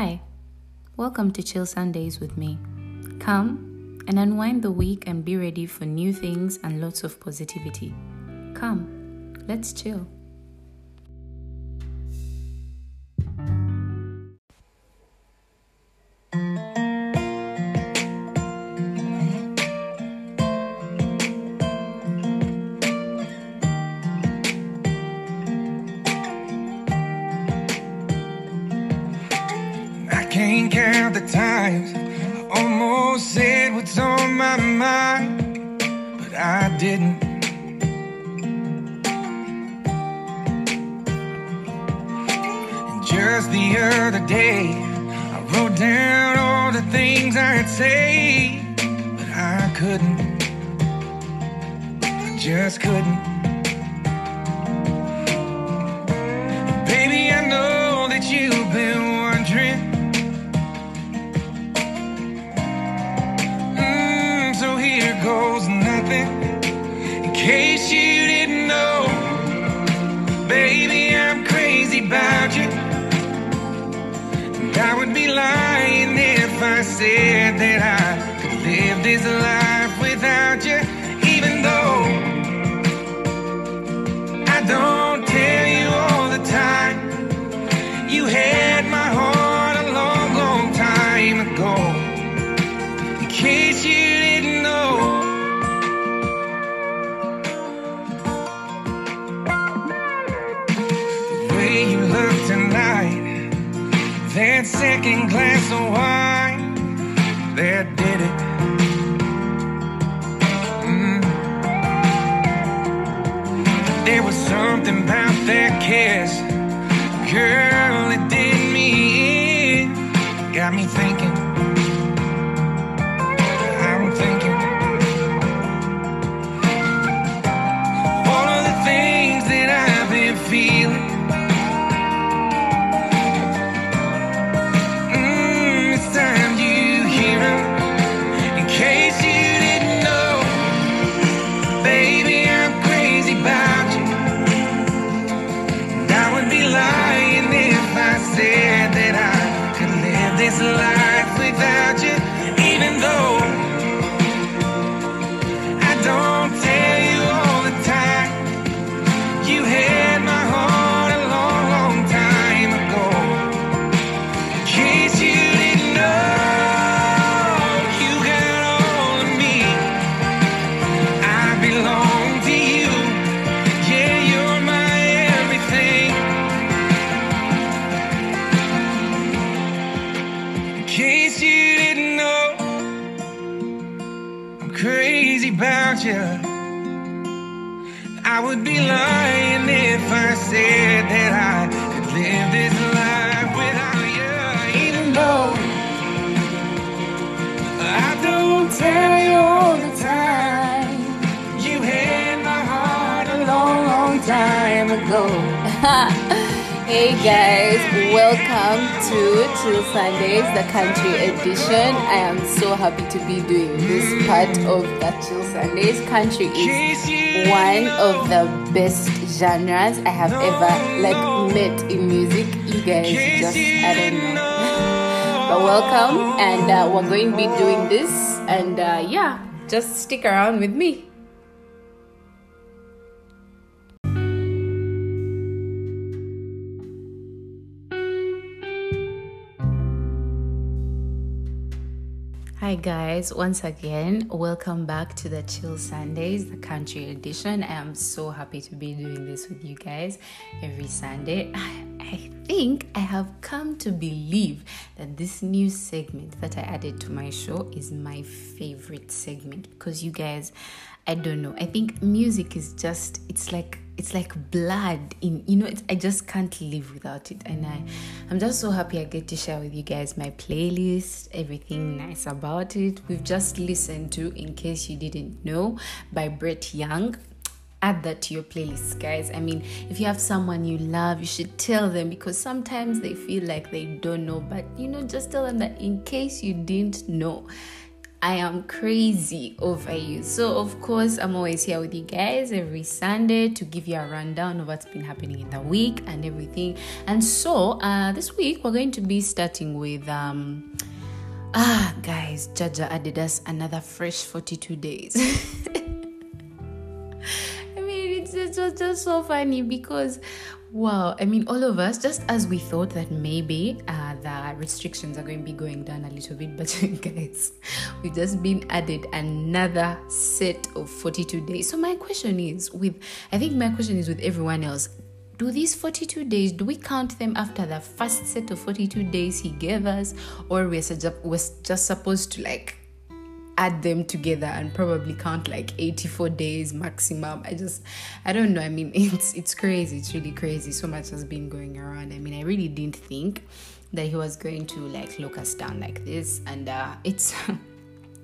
Hi, welcome to Chill Sundays with me. Come and unwind the week and be ready for new things and lots of positivity. Come, let's chill. Can't count the times I almost said what's on my mind, but I didn't. And just the other day, I wrote down all the things I'd say, but I couldn't. I just couldn't. Said that I could live this life without you, even though I don't tell you all the time. You had my heart a long, long time ago. In case you didn't know. The way you look tonight, that second glass of wine, that did it. Mm. There was something about that kiss, girl, case you didn't know, I'm crazy about you. I would be lying if I said that I could live this life without you. Even though I don't tell you all the time, you had my heart a long, long time ago. Hey guys, welcome to Chill Sundays, the country edition. I am so happy to be doing this part of the Chill Sundays. Country is one of the best genres I have ever like met in music. You guys just I don't know. But welcome, and uh, we're going to be doing this, and uh, yeah, just stick around with me. Hi guys, once again, welcome back to the Chill Sundays, the country edition. I am so happy to be doing this with you guys every Sunday. I, I think I have come to believe that this new segment that I added to my show is my favorite segment because you guys, I don't know, I think music is just, it's like it's like blood in you know it's, i just can't live without it. And i i'm just so happy i get to share with you guys my playlist everything nice about it. We've just listened to in case you didn't know by brett young. Add that to your playlist guys. I mean if you have someone you love you should tell them because sometimes they feel like they don't know. But you know just tell them that in case you didn't know I am crazy over you. So, of course, I'm always here with you guys every Sunday to give you a rundown of what's been happening in the week and everything. And so, uh, this week we're going to be starting with. Um, Ah, guys, Jaja added us another fresh 42 days. I mean, it's, just so funny because, wow, I mean, all of us, just as we thought that maybe uh, the restrictions are going to be going down a little bit, but guys, we've just been added another set of 42 days. So, my question is with, I think my question is with everyone else do these 42 days do we count them after the first set of 42 days he gave us or we're we're just supposed to like add them together and probably count like 84 days maximum. I just i don't know. I mean it's it's crazy. It's really crazy. So much has been going around. I mean i really didn't think that he was going to like look us down like this. And uh it's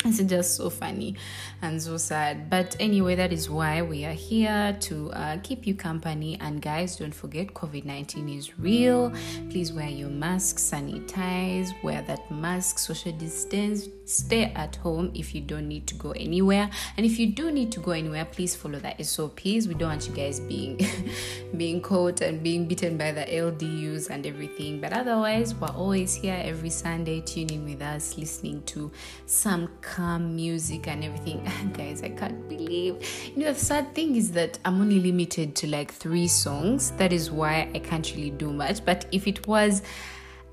it's just so funny and so sad. But anyway that is why we are here to uh, keep you company. And guys don't forget covid-19 is real. Please wear your mask sanitize wear that mask social distance stay at home if you don't need to go anywhere. And if you do need to go anywhere please follow the sops we don't want you guys being being caught and being beaten by the ldus and everything. But otherwise we're always here every sunday. Tuning with us listening to some calm music and everything. Guys i can't believe you know the sad thing is that i'm only limited to like three songs. That is why i can't really do much. But if it was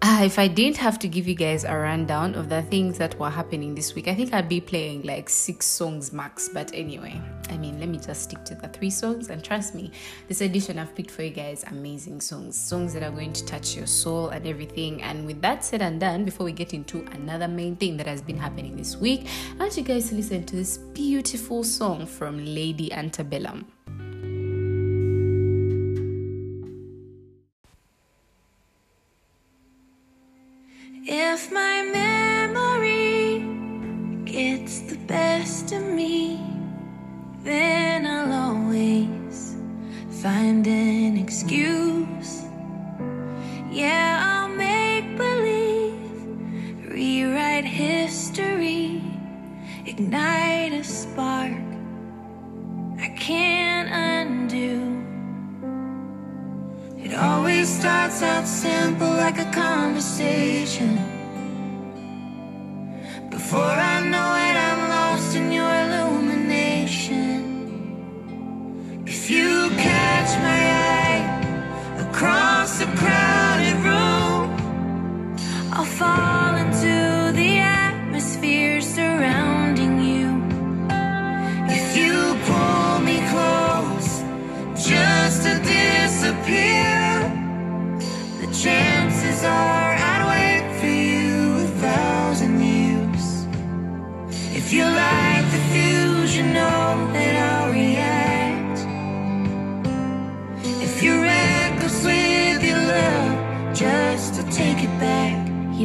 uh, if I didn't have to give you guys a rundown of the things that were happening this week, I think I'd be playing like six songs max. But anyway, I mean, let me just stick to the three songs. And trust me, this edition I've picked for you guys amazing songs, songs that are going to touch your soul and everything. And with that said and done, before we get into another main thing that has been happening this week, I want you guys to listen to this beautiful song from Lady Antebellum. Simple like a conversation. Before I know it,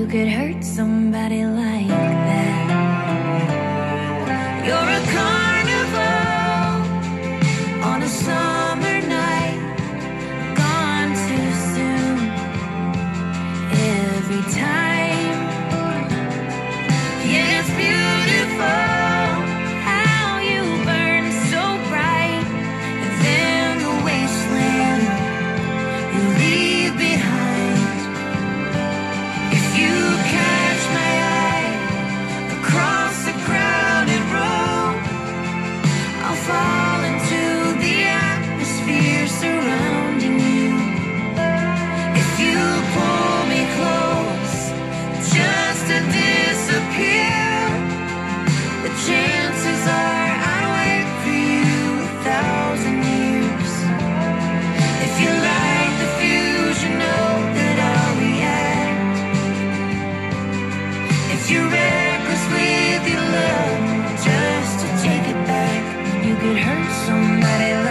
could hurt somebody like hurt somebody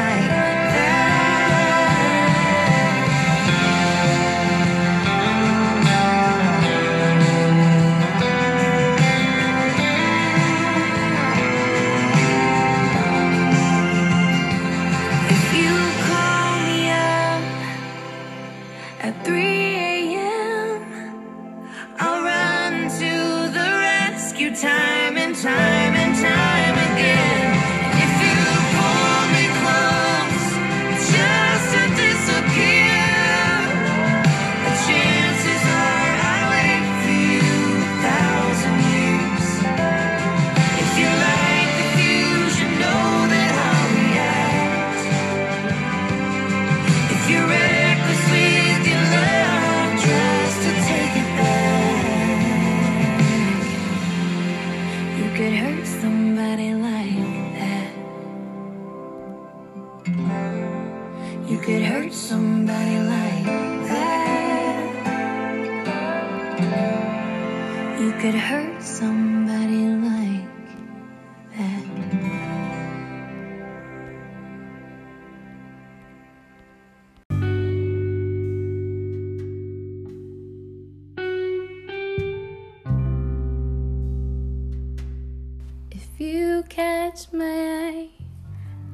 catch my eye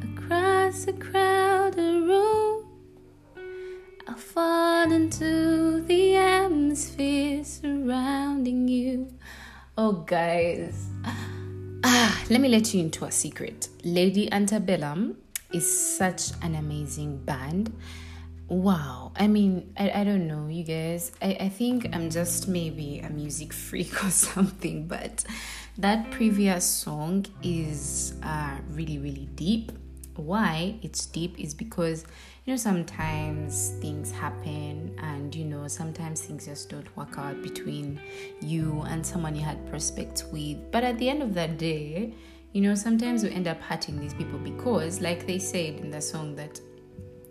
across a crowded room, I'll fall into the atmosphere surrounding you. Oh, guys. Ah, let me let you into a secret. Lady Antebellum is such an amazing band. Wow. I mean, I, I don't know, you guys. I, I think I'm just maybe a music freak or something, but that previous song is uh, really, really deep. Why it's deep is because, you know, sometimes things happen and, you know, sometimes things just don't work out between you and someone you had prospects with. But at the end of that day, you know, sometimes we end up hurting these people because, like they said in the song, that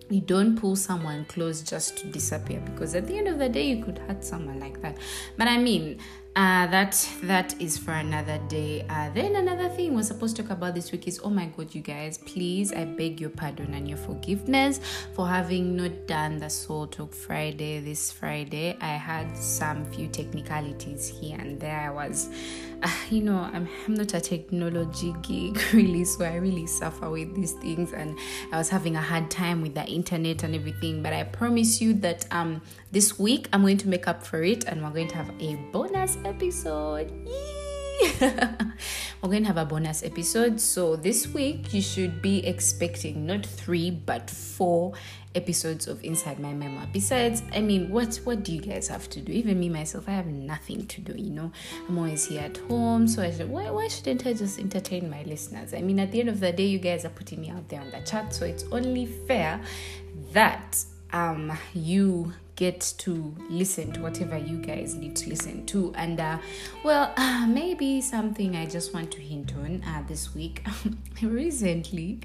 you don't pull someone close just to disappear because at the end of the day you could hurt someone like that. But i mean uh, that that is for another day. Uh, then another thing we're supposed to talk about this week is oh my god, you guys, please I beg your pardon and your forgiveness for having not done the Soul Talk Friday this Friday. I had some few technicalities here and there. I was, uh, you know, I'm I'm not a technology geek really, so I really suffer with these things, and I was having a hard time with the internet and everything. But I promise you that um this week I'm going to make up for it, and we're going to have a bonus episode. We're going to have a bonus episode. So this week you should be expecting not three but four episodes of Inside My Memoir. Besides, I mean, what what do you guys have to do? Even me myself, I have nothing to do. You know, I'm always here at home, so I should, why why shouldn't I just entertain my listeners? I mean, at the end of the day, you guys are putting me out there on the chat, so it's only fair that um you get to listen to whatever you guys need to listen to. And uh, well uh, maybe something i just want to hint on uh, this week. Recently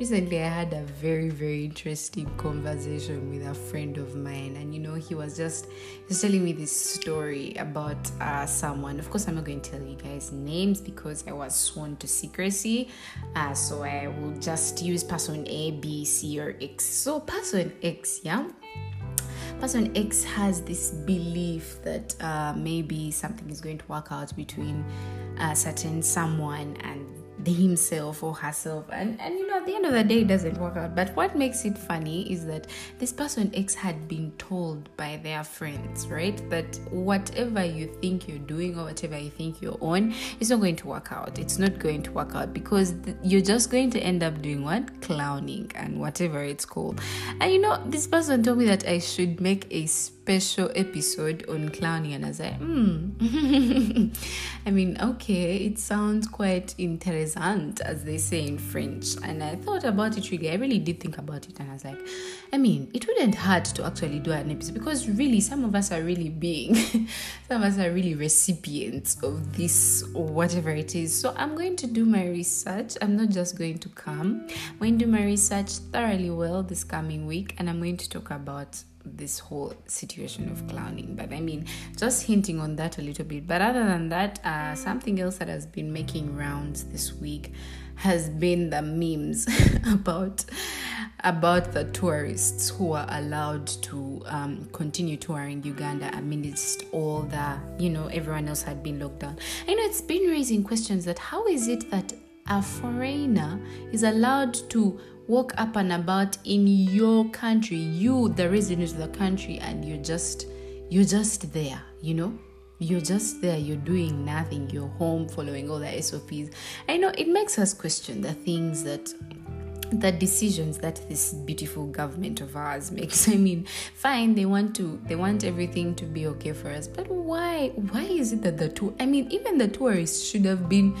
recently i had a very very interesting conversation with a friend of mine. And you know he was just he was telling me this story about uh, someone. Of course i'm not going to tell you guys names because i was sworn to secrecy. Uh, so i will just use person a b c or x. So person x yeah person X has this belief that uh, maybe something is going to work out between a certain someone and himself or herself. And and you know at the end of the day it doesn't work out. But what makes it funny is that this person x had been told by their friends right? That whatever you think you're doing or whatever you think you're on it's not going to work out. It's not going to work out because th- you're just going to end up doing what? Clowning and whatever it's called. And you know this person told me that i should make a special episode on clowning and i was like hmm. I mean okay it sounds quite interessant as they say in french. And i thought about it really. I really did think about it and i was like i mean it wouldn't hurt to actually do an episode because really some of us are really being some of us are really recipients of this or whatever it is. So i'm going to do my research. I'm not just going to come. I'm going to do my research thoroughly well this coming week and i'm going to talk about this whole situation of clowning. But i mean just hinting on that a little bit. But other than that uh, something else that has been making rounds this week has been the memes about about the tourists who are allowed to um, continue touring uganda amidst all the you know everyone else had been locked down. I know it's been raising questions that how is it that a foreigner is allowed to walk up and about in your country. You the resident of the country and you're just you're just there you know? You're just there you're doing nothing you're home following all the sops i know it makes us question the things that the decisions that this beautiful government of ours makes. I mean fine they want to they want everything to be okay for us but why why is it that the tour i mean even the tourists should have been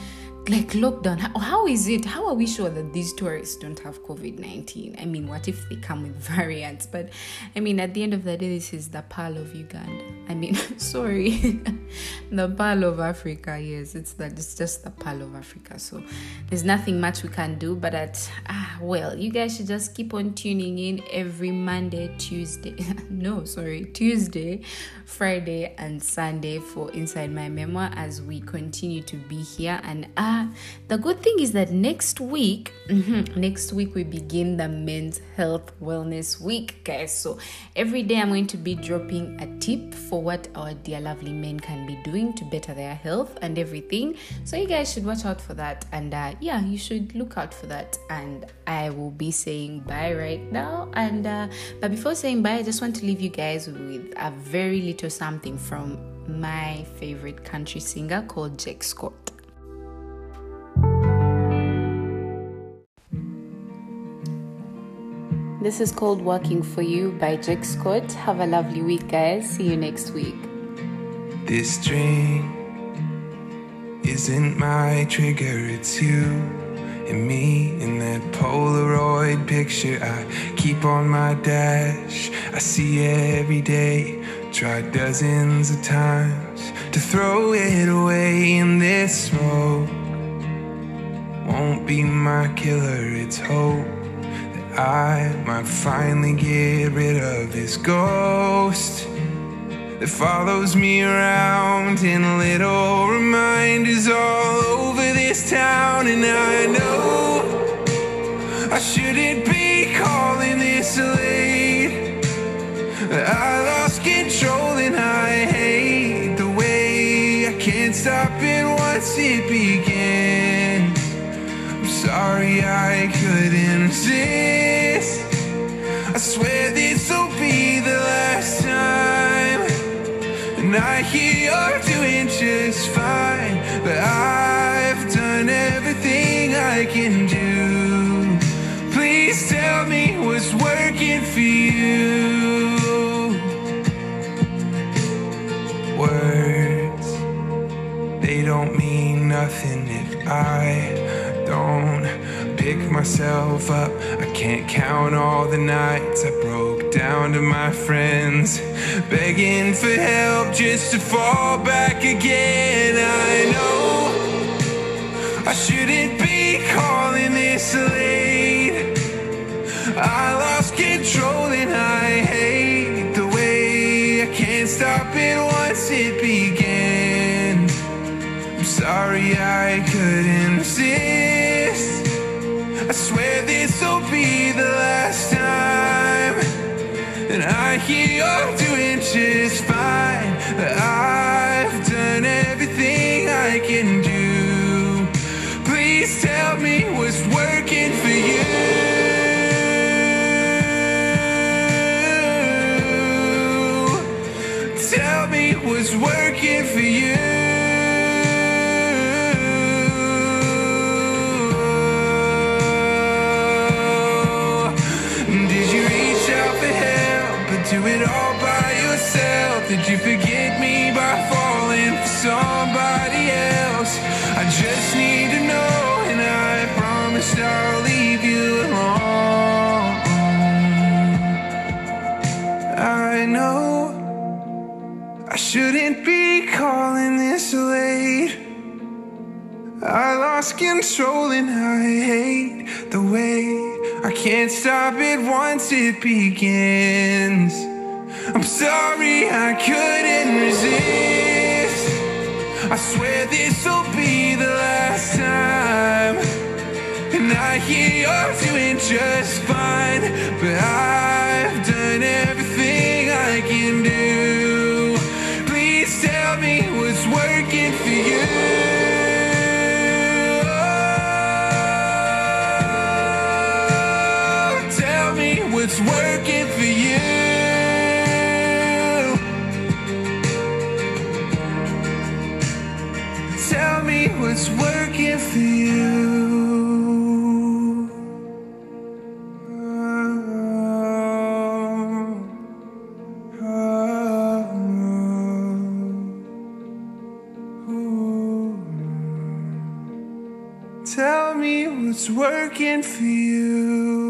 like lockdown how, how is it? How are we sure that these tourists don't have covid-19 i mean what if they come with variants? But i mean at the end of the day this is the pearl of uganda. I mean sorry. The pearl of africa yes. It's that it's just the pearl of africa. So there's nothing much we can do but at ah well you guys should just keep on tuning in every monday tuesday no sorry tuesday friday and sunday for inside my memoir as we continue to be here. And ah the good thing is that next week mhm, next week we begin the men's health wellness week guys. So every day i'm going to be dropping a tip for what our dear lovely men can be doing to better their health and everything. So you guys should watch out for that. And uh, yeah you should look out for that. And i will be saying bye right now. And uh, but before saying bye i just want to leave you guys with a very little something from my favorite country singer called jake scott This is called Working for You by Jake Scott. Have a lovely week, guys. See you next week. This dream isn't my trigger, it's you and me in that Polaroid picture I keep on my dash. I see every day, try dozens of times to throw it away in this smoke. Won't be my killer, it's hope I might finally get rid of this ghost that follows me around in little reminders all over this town. And I know I shouldn't be calling this late. I lost control and I hate the way I can't stop it once it began. Sorry I couldn't resist. I swear this will be the last time. And I hear you're doing just fine. But I've done everything I can do. Please tell me what's working for you. Words, they don't mean nothing if I myself up. I can't count all the nights I broke down to my friends, begging for help just to fall back again. I know I shouldn't be calling this late. I lost control and I hate the way I can't stop it once it began. I'm sorry I couldn't resist. You're doing just fine. But I've done everything I can you forget me by falling for somebody else? I just need to know, and I promise I'll leave you alone. I know I shouldn't be calling this late. I lost control and I hate the way I can't stop it once it begins. I'm sorry I couldn't resist. I swear this will be the last time. And I hear you're doing just fine. But I've done everything I can do. Please tell me what's working for you. Tell me what's working What's working for you.